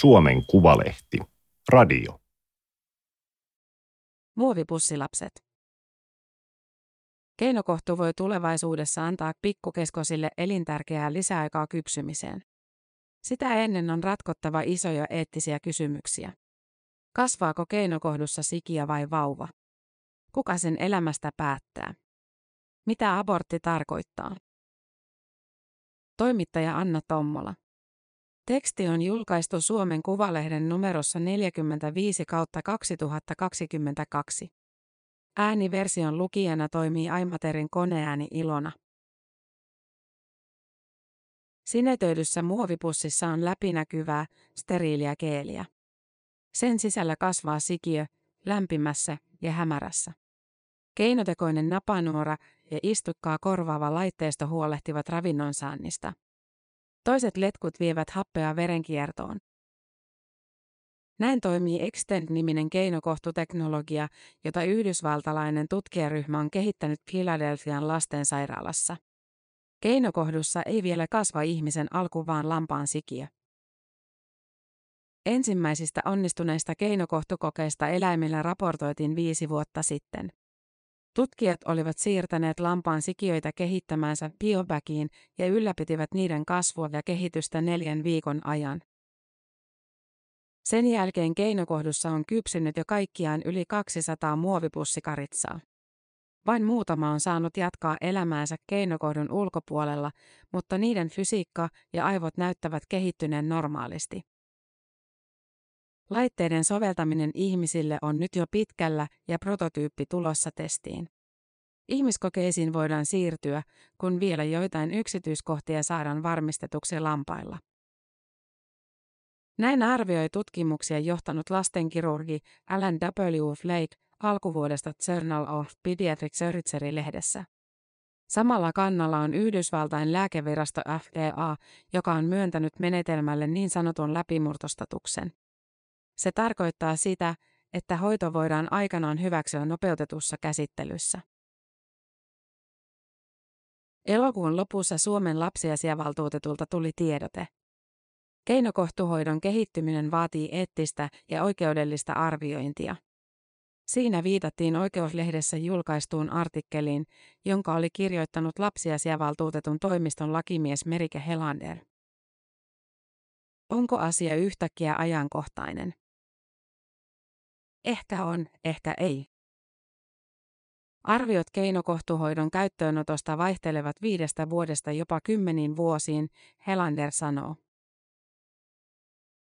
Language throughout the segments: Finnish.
Suomen Kuvalehti. Radio. Muovipussilapset. Keinokohtu voi tulevaisuudessa antaa pikkukeskosille elintärkeää lisäaikaa kypsymiseen. Sitä ennen on ratkottava isoja eettisiä kysymyksiä. Kasvaako keinokohdussa sikiä vai vauva? Kuka sen elämästä päättää? Mitä abortti tarkoittaa? Toimittaja Anna Tommola. Teksti on julkaistu Suomen Kuvalehden numerossa 45 kautta 2022. Ääniversion lukijana toimii Aimaterin koneääni Ilona. Sinetöidyssä muovipussissa on läpinäkyvää, steriiliä keeliä. Sen sisällä kasvaa sikiö, lämpimässä ja hämärässä. Keinotekoinen napanuora ja istukkaa korvaava laitteisto huolehtivat ravinnon saannista. Toiset letkut vievät happea verenkiertoon. Näin toimii Extend-niminen keinokohtuteknologia, jota yhdysvaltalainen tutkijaryhmä on kehittänyt Philadelphian lastensairaalassa. Keinokohdussa ei vielä kasva ihmisen alku, vaan lampaan sikiö. Ensimmäisistä onnistuneista keinokohtukokeista eläimillä raportoitiin viisi vuotta sitten. Tutkijat olivat siirtäneet lampaan sikiöitä kehittämäänsä biobagiin ja ylläpitivät niiden kasvua ja kehitystä neljän viikon ajan. Sen jälkeen keinokohdussa on kypsynyt jo kaikkiaan yli 200 muovipussikalitsaa. Vain muutama on saanut jatkaa elämäänsä keinokohdun ulkopuolella, mutta niiden fysiikka ja aivot näyttävät kehittyneen normaalisti. Laitteiden soveltaminen ihmisille on nyt jo pitkällä ja prototyyppi tulossa testiin. Ihmiskokeisiin voidaan siirtyä, kun vielä joitain yksityiskohtia saadaan varmistetuksi lampailla. Näin arvioi tutkimuksia johtanut lastenkirurgi Alan W. Flake alkuvuodesta Journal of Pediatric Surgery-lehdessä. Samalla kannalla on Yhdysvaltain lääkevirasto FDA, joka on myöntänyt menetelmälle niin sanotun läpimurtostatuksen. Se tarkoittaa sitä, että hoito voidaan aikanaan hyväksyä nopeutetussa käsittelyssä. Elokuun lopussa Suomen lapsiasiavaltuutetulta tuli tiedote. Keinokohtuhoidon kehittyminen vaatii eettistä ja oikeudellista arviointia. Siinä viitattiin oikeuslehdessä julkaistuun artikkeliin, jonka oli kirjoittanut lapsiasiavaltuutetun toimiston lakimies Merike Helander. Onko asia yhtäkkiä ajankohtainen? Ehkä on, ehkä ei. Arviot keinokohtuhoidon käyttöönotosta vaihtelevat viidestä vuodesta jopa kymmeniin vuosiin, Helander sanoo.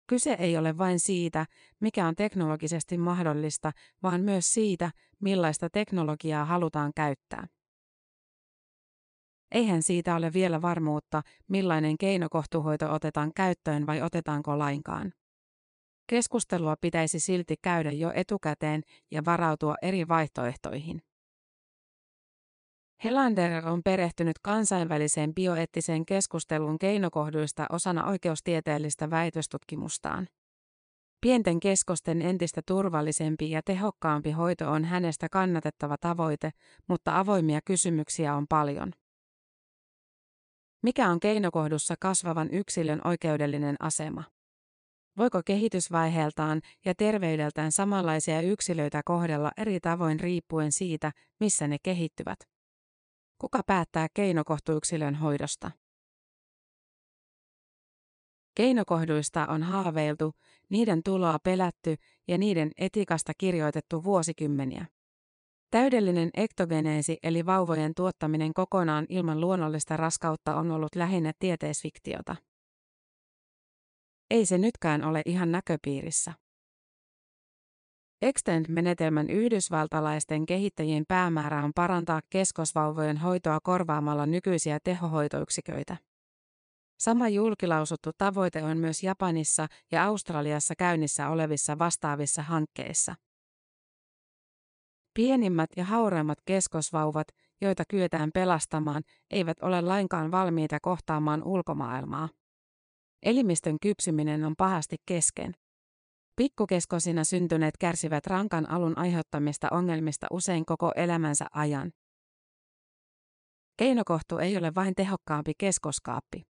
Kyse ei ole vain siitä, mikä on teknologisesti mahdollista, vaan myös siitä, millaista teknologiaa halutaan käyttää. Eihän siitä ole vielä varmuutta, millainen keinokohtuhoito otetaan käyttöön vai otetaanko lainkaan. Keskustelua pitäisi silti käydä jo etukäteen ja varautua eri vaihtoehtoihin. Helander on perehtynyt kansainväliseen bioeettiseen keskusteluun keinokohduista osana oikeustieteellistä väitöstutkimustaan. Pienten keskosten entistä turvallisempi ja tehokkaampi hoito on hänestä kannatettava tavoite, mutta avoimia kysymyksiä on paljon. Mikä on keinokohdussa kasvavan yksilön oikeudellinen asema? Voiko kehitysvaiheeltaan ja terveydeltään samanlaisia yksilöitä kohdella eri tavoin riippuen siitä, missä ne kehittyvät? Kuka päättää keinokohtuyksilön hoidosta? Keinokohduista on haaveiltu, niiden tuloa pelätty ja niiden etiikasta kirjoitettu vuosikymmeniä. Täydellinen ektogeneesi eli vauvojen tuottaminen kokonaan ilman luonnollista raskautta on ollut lähinnä tieteisfiktiota. Ei se nytkään ole ihan näköpiirissä. Extend-menetelmän yhdysvaltalaisten kehittäjien päämäärä on parantaa keskosvauvojen hoitoa korvaamalla nykyisiä tehohoitoyksiköitä. Sama julkilausuttu tavoite on myös Japanissa ja Australiassa käynnissä olevissa vastaavissa hankkeissa. Pienimmät ja hauraimmat keskosvauvat, joita kyetään pelastamaan, eivät ole lainkaan valmiita kohtaamaan ulkomaailmaa. Elimistön kypsyminen on pahasti kesken. Pikkukeskosina syntyneet kärsivät rankan alun aiheuttamista ongelmista usein koko elämänsä ajan. Keinokohtu ei ole vain tehokkaampi keskoskaappi.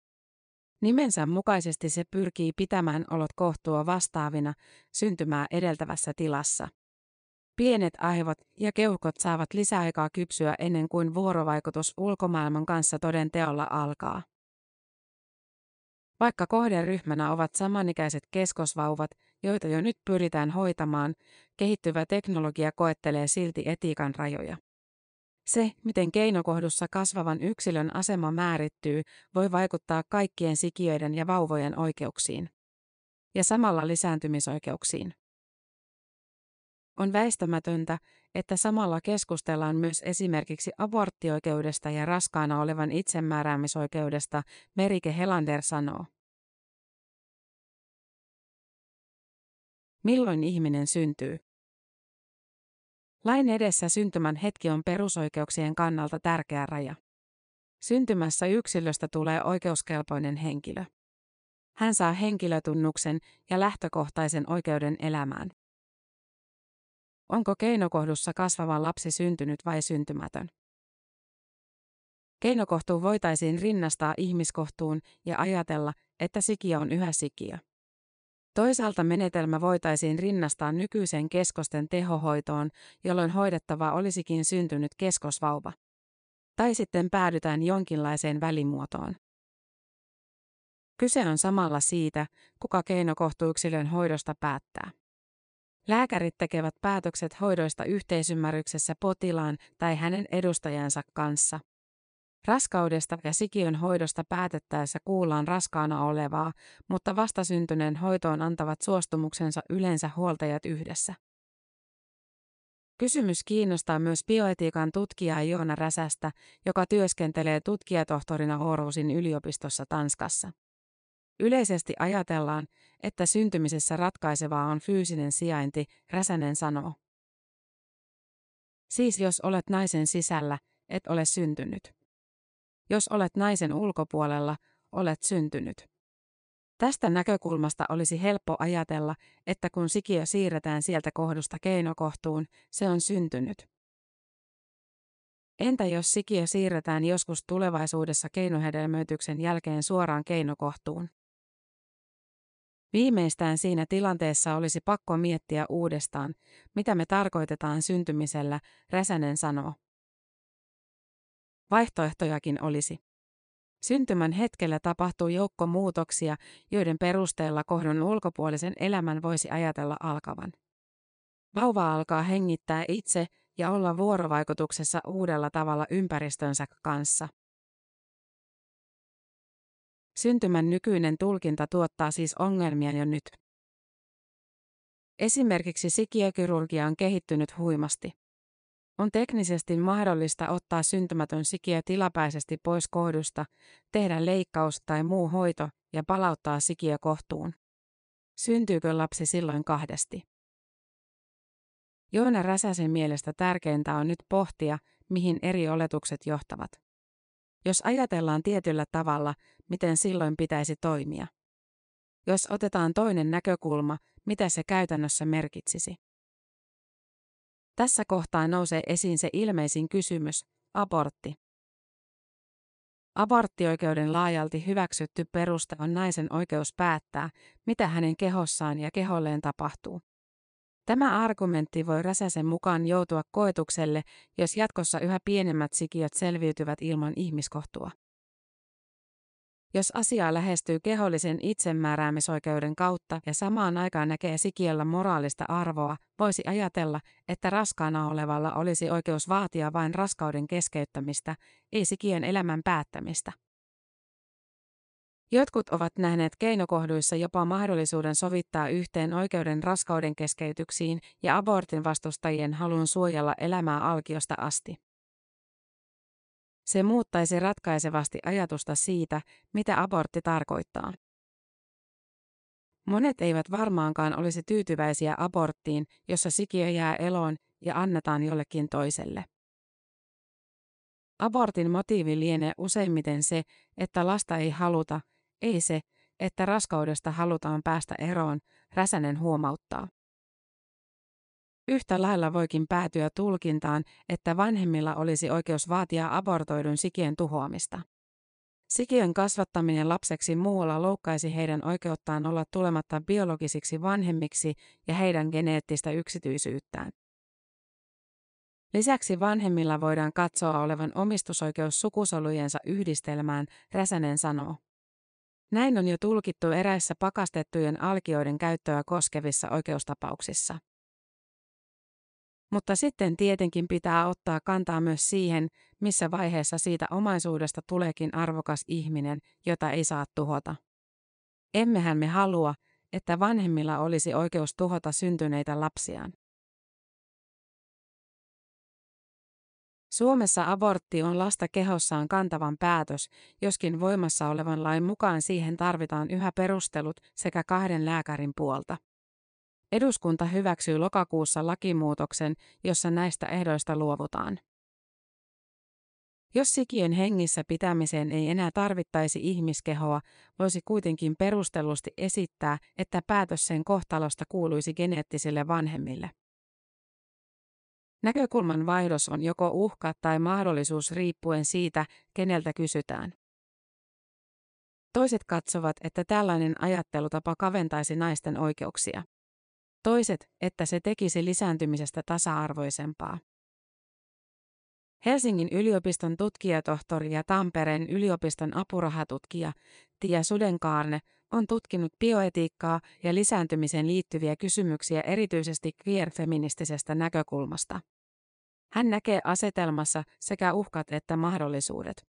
Nimensä mukaisesti se pyrkii pitämään olot kohtua vastaavina syntymää edeltävässä tilassa. Pienet aivot ja keuhkot saavat lisäaikaa kypsyä ennen kuin vuorovaikutus ulkomaailman kanssa toden teolla alkaa. Vaikka kohderyhmänä ovat samanikäiset keskosvauvat, joita jo nyt pyritään hoitamaan, kehittyvä teknologia koettelee silti etiikan rajoja. Se, miten keinokohdussa kasvavan yksilön asema määrittyy, voi vaikuttaa kaikkien sikiöiden ja vauvojen oikeuksiin. Ja samalla lisääntymisoikeuksiin. On väistämätöntä, että samalla keskustellaan myös esimerkiksi aborttioikeudesta ja raskaana olevan itsemääräämisoikeudesta, Merike Helander sanoo. Milloin ihminen syntyy? Lain edessä syntymän hetki on perusoikeuksien kannalta tärkeä raja. Syntymässä yksilöstä tulee oikeuskelpoinen henkilö. Hän saa henkilötunnuksen ja lähtökohtaisen oikeuden elämään. Onko keinokohdussa kasvava lapsi syntynyt vai syntymätön? Keinokohtu voitaisiin rinnastaa ihmiskohtuun ja ajatella, että sikiö on yhä sikiö. Toisaalta menetelmä voitaisiin rinnastaa nykyiseen keskosten tehohoitoon, jolloin hoidettava olisikin syntynyt keskosvauva. Tai sitten päädytään jonkinlaiseen välimuotoon. Kyse on samalla siitä, kuka keinokohtuyksilön hoidosta päättää. Lääkärit tekevät päätökset hoidoista yhteisymmärryksessä potilaan tai hänen edustajansa kanssa. Raskaudesta ja sikiön hoidosta päätettäessä kuullaan raskaana olevaa, mutta vastasyntyneen hoitoon antavat suostumuksensa yleensä huoltajat yhdessä. Kysymys kiinnostaa myös bioetiikan tutkijaa Joona Räsästä, joka työskentelee tutkijatohtorina Aarhusin yliopistossa Tanskassa. Yleisesti ajatellaan, että syntymisessä ratkaisevaa on fyysinen sijainti, Räsänen sanoo. Siis jos olet naisen sisällä, et ole syntynyt. Jos olet naisen ulkopuolella, olet syntynyt. Tästä näkökulmasta olisi helppo ajatella, että kun sikiö siirretään sieltä kohdusta keinokohtuun, se on syntynyt. Entä jos sikiö siirretään joskus tulevaisuudessa keinohedelmöityksen jälkeen suoraan keinokohtuun? Viimeistään siinä tilanteessa olisi pakko miettiä uudestaan, mitä me tarkoitetaan syntymisellä, Räsänen sanoo. Vaihtoehtojakin olisi. Syntymän hetkellä tapahtuu joukko muutoksia, joiden perusteella kohdun ulkopuolisen elämän voisi ajatella alkavan. Vauva alkaa hengittää itse ja olla vuorovaikutuksessa uudella tavalla ympäristönsä kanssa. Syntymän nykyinen tulkinta tuottaa siis ongelmia jo nyt. Esimerkiksi sikiökirurgia on kehittynyt huimasti. On teknisesti mahdollista ottaa syntymätön sikiö tilapäisesti pois kohdusta, tehdä leikkaus tai muu hoito ja palauttaa sikiö kohtuun. Syntyykö lapsi silloin kahdesti? Joona Räsäsen mielestä tärkeintä on nyt pohtia, mihin eri oletukset johtavat. Jos ajatellaan tietyllä tavalla, miten silloin pitäisi toimia. Jos otetaan toinen näkökulma, mitä se käytännössä merkitsisi. Tässä kohtaa nousee esiin se ilmeisin kysymys, abortti. Aborttioikeuden laajalti hyväksytty peruste on naisen oikeus päättää, mitä hänen kehossaan ja keholleen tapahtuu. Tämä argumentti voi Räsäsen mukaan joutua koetukselle, jos jatkossa yhä pienemmät sikiöt selviytyvät ilman ihmiskohtua. Jos asiaa lähestyy kehollisen itsemääräämisoikeuden kautta ja samaan aikaan näkee sikiöllä moraalista arvoa, voisi ajatella, että raskaana olevalla olisi oikeus vaatia vain raskauden keskeyttämistä, ei sikiön elämän päättämistä. Jotkut ovat nähneet keinokohduissa jopa mahdollisuuden sovittaa yhteen oikeuden raskauden keskeytyksiin ja abortin vastustajien halun suojella elämää alkiosta asti. Se muuttaisi ratkaisevasti ajatusta siitä, mitä abortti tarkoittaa. Monet eivät varmaankaan olisi tyytyväisiä aborttiin, jossa sikiö jää eloon ja annetaan jollekin toiselle. Abortin motiivi lienee useimmiten se, että lasta ei haluta, ei se, että raskaudesta halutaan päästä eroon, Räsänen huomauttaa. Yhtä lailla voikin päätyä tulkintaan, että vanhemmilla olisi oikeus vaatia abortoidun sikien tuhoamista. Sikiön kasvattaminen lapseksi muualla loukkaisi heidän oikeuttaan olla tulematta biologisiksi vanhemmiksi ja heidän geneettistä yksityisyyttään. Lisäksi vanhemmilla voidaan katsoa olevan omistusoikeus sukusolujensa yhdistelmään, Räsänen sanoo. Näin on jo tulkittu eräissä pakastettujen alkioiden käyttöä koskevissa oikeustapauksissa. Mutta sitten tietenkin pitää ottaa kantaa myös siihen, missä vaiheessa siitä omaisuudesta tuleekin arvokas ihminen, jota ei saa tuhota. Emmehän me halua, että vanhemmilla olisi oikeus tuhota syntyneitä lapsiaan. Suomessa abortti on lasta kehossaan kantavan päätös, joskin voimassa olevan lain mukaan siihen tarvitaan yhä perustelut sekä kahden lääkärin puolta. Eduskunta hyväksyy lokakuussa lakimuutoksen, jossa näistä ehdoista luovutaan. Jos sikiön hengissä pitämiseen ei enää tarvittaisi ihmiskehoa, voisi kuitenkin perustellusti esittää, että päätös sen kohtalosta kuuluisi geneettisille vanhemmille. Näkökulman vaihdos on joko uhka tai mahdollisuus riippuen siitä, keneltä kysytään. Toiset katsovat, että tällainen ajattelutapa kaventaisi naisten oikeuksia. Toiset, että se tekisi lisääntymisestä tasa-arvoisempaa. Helsingin yliopiston tutkijatohtori ja Tampereen yliopiston apurahatutkija Tia Sudenkaarne on tutkinut bioetiikkaa ja lisääntymiseen liittyviä kysymyksiä erityisesti queer-feministisestä näkökulmasta. Hän näkee asetelmassa sekä uhkat että mahdollisuudet.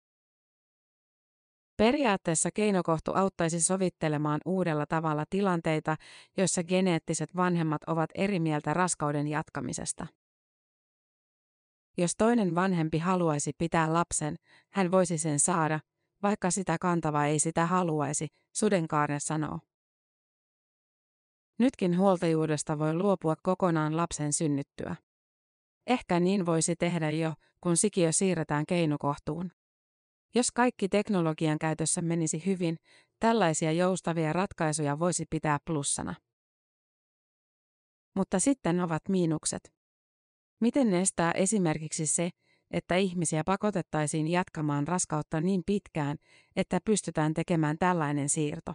Periaatteessa keinokohtu auttaisi sovittelemaan uudella tavalla tilanteita, joissa geneettiset vanhemmat ovat eri mieltä raskauden jatkamisesta. Jos toinen vanhempi haluaisi pitää lapsen, hän voisi sen saada, vaikka sitä kantava ei sitä haluaisi, Sudenkaarne sanoo. Nytkin huoltajuudesta voi luopua kokonaan lapsen synnyttyä. Ehkä niin voisi tehdä jo, kun sikiö siirretään keinokohtuun. Jos kaikki teknologian käytössä menisi hyvin, tällaisia joustavia ratkaisuja voisi pitää plussana. Mutta sitten ovat miinukset. Miten estää esimerkiksi se, että ihmisiä pakotettaisiin jatkamaan raskautta niin pitkään, että pystytään tekemään tällainen siirto?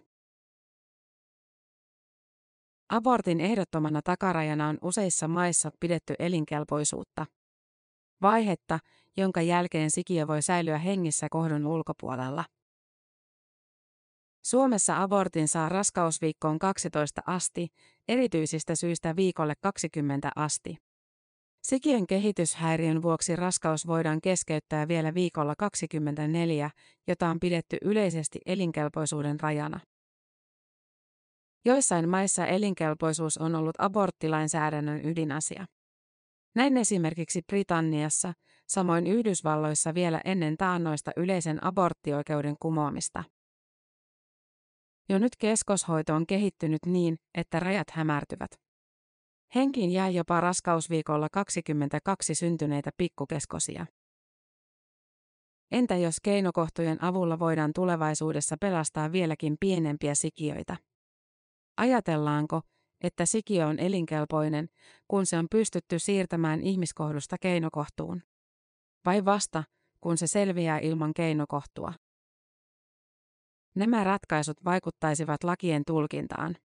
Abortin ehdottomana takarajana on useissa maissa pidetty elinkelpoisuutta. Vaihetta, jonka jälkeen sikiö voi säilyä hengissä kohdun ulkopuolella. Suomessa abortin saa raskausviikkoon 12 asti, erityisistä syistä viikolle 20 asti. Sikiön kehityshäiriön vuoksi raskaus voidaan keskeyttää vielä viikolla 24, jota on pidetty yleisesti elinkelpoisuuden rajana. Joissain maissa elinkelpoisuus on ollut aborttilainsäädännön ydinasia. Näin esimerkiksi Britanniassa, samoin Yhdysvalloissa vielä ennen taannoista yleisen aborttioikeuden kumoamista. Jo nyt keskoshoito on kehittynyt niin, että rajat hämärtyvät. Henkiin jää jopa raskausviikolla 22 syntyneitä pikkukeskosia. Entä jos keinokohtojen avulla voidaan tulevaisuudessa pelastaa vieläkin pienempiä sikiöitä? Ajatellaanko, että sikiö on elinkelpoinen, kun se on pystytty siirtämään ihmiskohdusta keinokohtuun? Vai vasta, kun se selviää ilman keinokohtua? Nämä ratkaisut vaikuttaisivat lakien tulkintaan.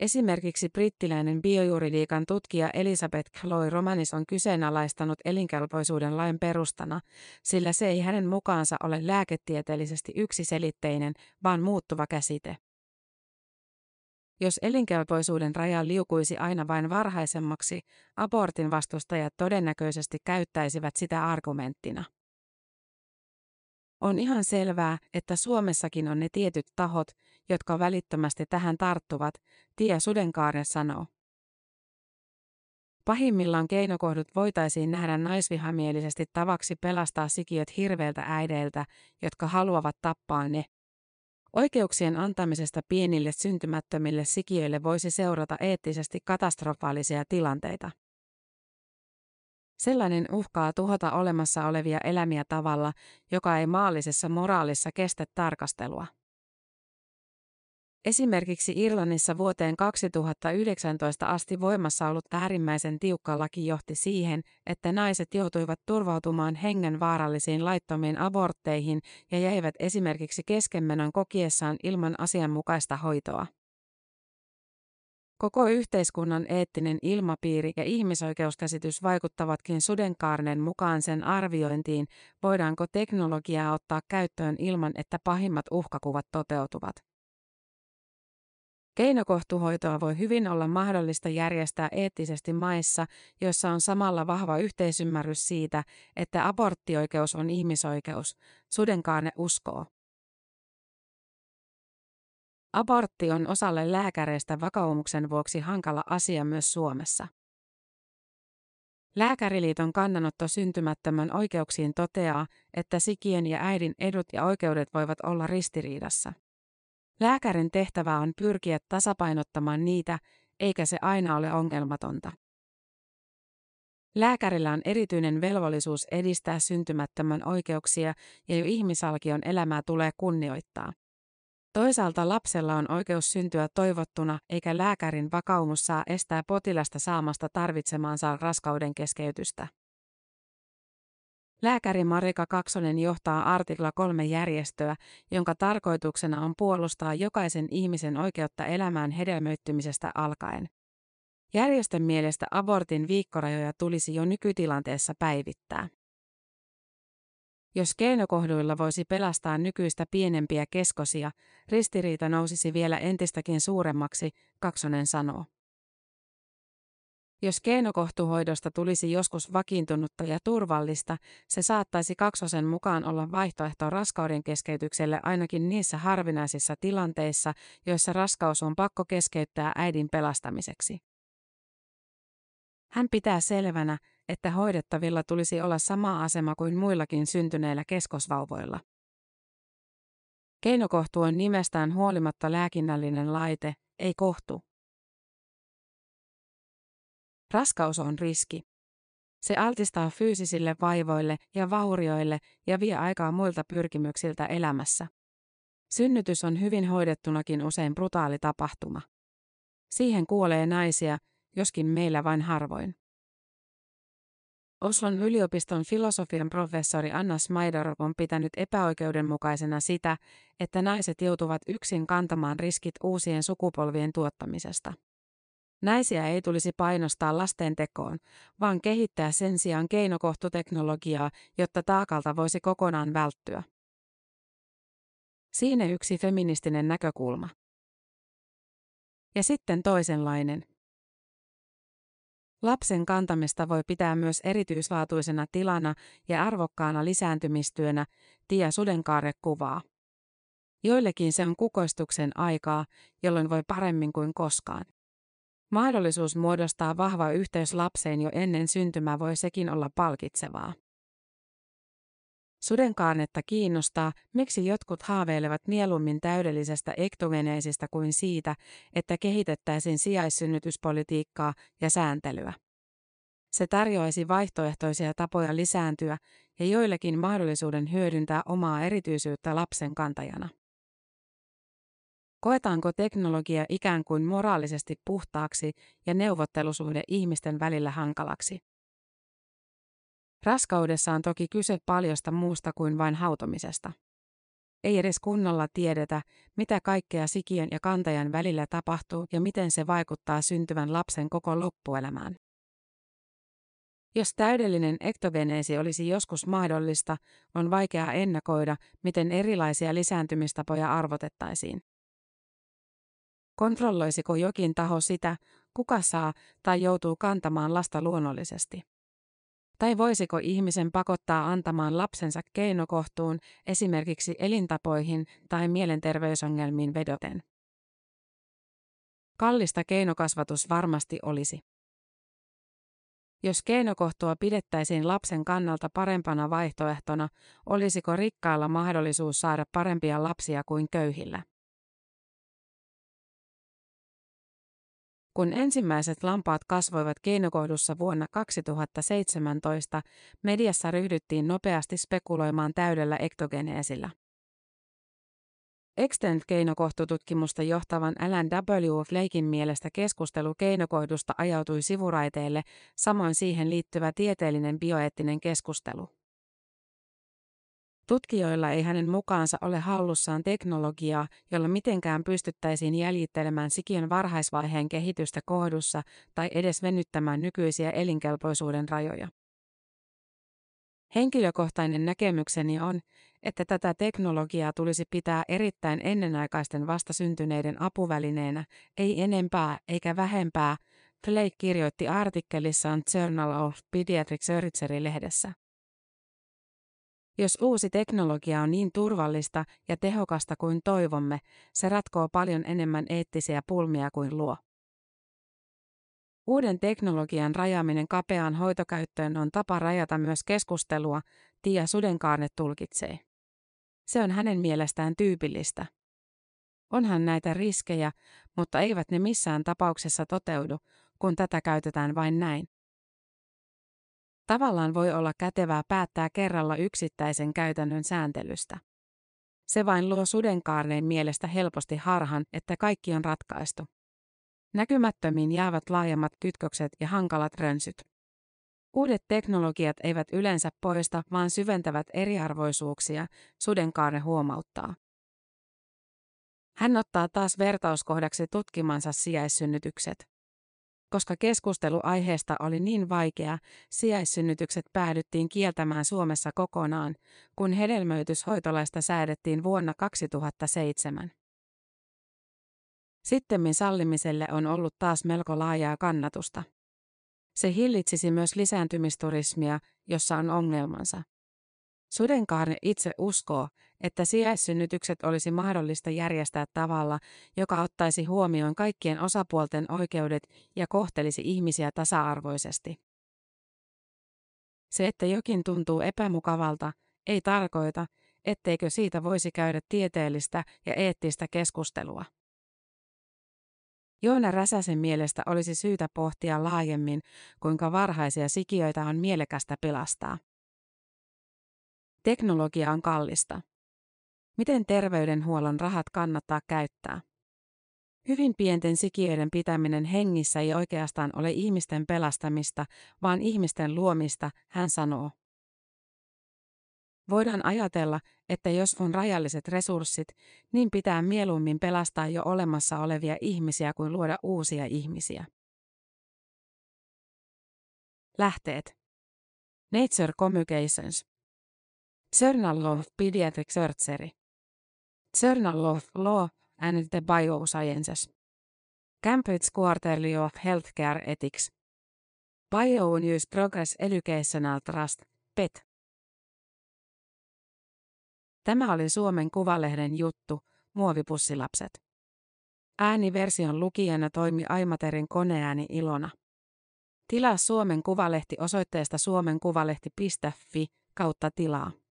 Esimerkiksi brittiläinen biojuridiikan tutkija Elisabeth Chloe Romanis on kyseenalaistanut elinkelpoisuuden lain perustana, sillä se ei hänen mukaansa ole lääketieteellisesti yksiselitteinen, vaan muuttuva käsite. Jos elinkelpoisuuden raja liukuisi aina vain varhaisemmaksi, abortin vastustajat todennäköisesti käyttäisivät sitä argumenttina. On ihan selvää, että Suomessakin on ne tietyt tahot, jotka välittömästi tähän tarttuvat, Tia Sudenkaaren sanoo. Pahimmillaan keinokohdut voitaisiin nähdä naisvihamielisesti tavaksi pelastaa sikiöt hirveiltä äideiltä, jotka haluavat tappaa ne. Oikeuksien antamisesta pienille syntymättömille sikiöille voisi seurata eettisesti katastrofaalisia tilanteita. Sellainen uhkaa tuhota olemassa olevia elämiä tavalla, joka ei maallisessa moraalissa kestä tarkastelua. Esimerkiksi Irlannissa vuoteen 2019 asti voimassa ollut äärimmäisen tiukka laki johti siihen, että naiset joutuivat turvautumaan hengen vaarallisiin laittomiin abortteihin ja jäivät esimerkiksi keskenmenon kokiessaan ilman asianmukaista hoitoa. Koko yhteiskunnan eettinen ilmapiiri ja ihmisoikeuskäsitys vaikuttavatkin sudenkaarnen mukaan sen arviointiin, voidaanko teknologiaa ottaa käyttöön ilman, että pahimmat uhkakuvat toteutuvat. Keinokohtuhoitoa voi hyvin olla mahdollista järjestää eettisesti maissa, joissa on samalla vahva yhteisymmärrys siitä, että aborttioikeus on ihmisoikeus, sudenkaarne uskoo. Abortti on osalle lääkäreistä vakaumuksen vuoksi hankala asia myös Suomessa. Lääkäriliiton kannanotto syntymättömän oikeuksiin toteaa, että sikien ja äidin edut ja oikeudet voivat olla ristiriidassa. Lääkärin tehtävä on pyrkiä tasapainottamaan niitä, eikä se aina ole ongelmatonta. Lääkärillä on erityinen velvollisuus edistää syntymättömän oikeuksia ja jo ihmisalkion elämää tulee kunnioittaa. Toisaalta lapsella on oikeus syntyä toivottuna, eikä lääkärin vakaumus saa estää potilasta saamasta tarvitsemaansa raskauden keskeytystä. Lääkäri Marika Kaksonen johtaa artikla 3 järjestöä, jonka tarkoituksena on puolustaa jokaisen ihmisen oikeutta elämään hedelmöittymisestä alkaen. Järjestön mielestä abortin viikkorajoja tulisi jo nykytilanteessa päivittää. Jos keinokohduilla voisi pelastaa nykyistä pienempiä keskosia, ristiriita nousisi vielä entistäkin suuremmaksi, Kaksonen sanoo. Jos keinokohtuhoidosta tulisi joskus vakiintunutta ja turvallista, se saattaisi kaksosen mukaan olla vaihtoehto raskauden keskeytykselle ainakin niissä harvinaisissa tilanteissa, joissa raskaus on pakko keskeyttää äidin pelastamiseksi. Hän pitää selvänä, että hoidettavilla tulisi olla sama asema kuin muillakin syntyneillä keskosvauvoilla. Keinokohtu on nimestään huolimatta lääkinnällinen laite, ei kohtu. Raskaus on riski. Se altistaa fyysisille vaivoille ja vaurioille ja vie aikaa muilta pyrkimyksiltä elämässä. Synnytys on hyvin hoidettunakin usein brutaali tapahtuma. Siihen kuolee naisia, joskin meillä vain harvoin. Oslon yliopiston filosofian professori Anna Smaidorov on pitänyt epäoikeudenmukaisena sitä, että naiset joutuvat yksin kantamaan riskit uusien sukupolvien tuottamisesta. Naisia ei tulisi painostaa lasten tekoon, vaan kehittää sen sijaan keinokohtuteknologiaa, jotta taakalta voisi kokonaan välttyä. Siinä yksi feministinen näkökulma. Ja sitten toisenlainen. Lapsen kantamista voi pitää myös erityislaatuisena tilana ja arvokkaana lisääntymistyönä, Tia Sudenkaare kuvaa. Joillekin se on kukoistuksen aikaa, jolloin voi paremmin kuin koskaan. Mahdollisuus muodostaa vahva yhteys lapseen jo ennen syntymää voi sekin olla palkitsevaa. Sudenkaarnetta kiinnostaa, miksi jotkut haaveilevat mieluummin täydellisestä ektogeneesistä kuin siitä, että kehitettäisiin sijaissynnytyspolitiikkaa ja sääntelyä. Se tarjoaisi vaihtoehtoisia tapoja lisääntyä ja joillekin mahdollisuuden hyödyntää omaa erityisyyttä lapsen kantajana. Koetaanko teknologia ikään kuin moraalisesti puhtaaksi ja neuvottelusuhde ihmisten välillä hankalaksi? Raskaudessa on toki kyse paljosta muusta kuin vain hautomisesta. Ei edes kunnolla tiedetä, mitä kaikkea sikiön ja kantajan välillä tapahtuu ja miten se vaikuttaa syntyvän lapsen koko loppuelämään. Jos täydellinen ektogeneesi olisi joskus mahdollista, on vaikea ennakoida, miten erilaisia lisääntymistapoja arvotettaisiin. Kontrolloisiko jokin taho sitä, kuka saa tai joutuu kantamaan lasta luonnollisesti? Tai voisiko ihmisen pakottaa antamaan lapsensa keinokohtuun esimerkiksi elintapoihin tai mielenterveysongelmiin vedoten? Kallista keinokasvatus varmasti olisi. Jos keinokohtua pidettäisiin lapsen kannalta parempana vaihtoehtona, olisiko rikkailla mahdollisuus saada parempia lapsia kuin köyhillä? Kun ensimmäiset lampaat kasvoivat keinokohdussa vuonna 2017, mediassa ryhdyttiin nopeasti spekuloimaan täydellä ektogeneesillä. Extend-keinokohtututkimusta johtavan Alan W. Flakein mielestä keskustelu keinokohdusta ajautui sivuraiteelle, samoin siihen liittyvä tieteellinen bioeettinen keskustelu. Tutkijoilla ei hänen mukaansa ole hallussaan teknologiaa, jolla mitenkään pystyttäisiin jäljittelemään sikiön varhaisvaiheen kehitystä kohdussa tai edes venyttämään nykyisiä elinkelpoisuuden rajoja. Henkilökohtainen näkemykseni on, että tätä teknologiaa tulisi pitää erittäin ennenaikaisten vastasyntyneiden apuvälineenä, ei enempää eikä vähempää, Flake kirjoitti artikkelissaan Journal of Pediatric Surgery-lehdessä. Jos uusi teknologia on niin turvallista ja tehokasta kuin toivomme, se ratkoo paljon enemmän eettisiä pulmia kuin luo. Uuden teknologian rajaaminen kapeaan hoitokäyttöön on tapa rajata myös keskustelua, Tia Sudenkaarne tulkitsee. Se on hänen mielestään tyypillistä. Onhan näitä riskejä, mutta eivät ne missään tapauksessa toteudu, kun tätä käytetään vain näin. Tavallaan voi olla kätevää päättää kerralla yksittäisen käytännön sääntelystä. Se vain luo sudenkaarneen mielestä helposti harhan, että kaikki on ratkaistu. Näkymättömiin jäävät laajemmat kytkökset ja hankalat rönsyt. Uudet teknologiat eivät yleensä poista, vaan syventävät eriarvoisuuksia, sudenkaare huomauttaa. Hän ottaa taas vertauskohdaksi tutkimansa sijaissynnytykset. Koska keskustelu aiheesta oli niin vaikea, sijaissynnytykset päädyttiin kieltämään Suomessa kokonaan, kun hedelmöityshoitolaista säädettiin vuonna 2007. Sittemmin sallimiselle on ollut taas melko laajaa kannatusta. Se hillitsisi myös lisääntymisturismia, jossa on ongelmansa. Sudenkaarne itse uskoo, että sijaissynnytykset olisi mahdollista järjestää tavalla, joka ottaisi huomioon kaikkien osapuolten oikeudet ja kohtelisi ihmisiä tasa-arvoisesti. Se, että jokin tuntuu epämukavalta, ei tarkoita, etteikö siitä voisi käydä tieteellistä ja eettistä keskustelua. Joona Räsäsen mielestä olisi syytä pohtia laajemmin, kuinka varhaisia sikiöitä on mielekästä pelastaa. Teknologia on kallista. Miten terveydenhuollon rahat kannattaa käyttää? Hyvin pienten sikiöiden pitäminen hengissä ei oikeastaan ole ihmisten pelastamista, vaan ihmisten luomista, hän sanoo. Voidaan ajatella, että jos on rajalliset resurssit, niin pitää mieluummin pelastaa jo olemassa olevia ihmisiä kuin luoda uusia ihmisiä. Lähteet. Nature Communications. Journal of Pediatric Surgery. Journal of Law and the Biosciences. Cambridge Quarterly of Healthcare Ethics. Bionews Progress Educational Trust, PET. Tämä oli Suomen Kuvalehden juttu, Muovipussilapset. Ääniversion lukijana toimi Aimaterin koneääni Ilona. Tilaa Suomen Kuvalehti osoitteesta suomenkuvalehti.fi kautta tilaa.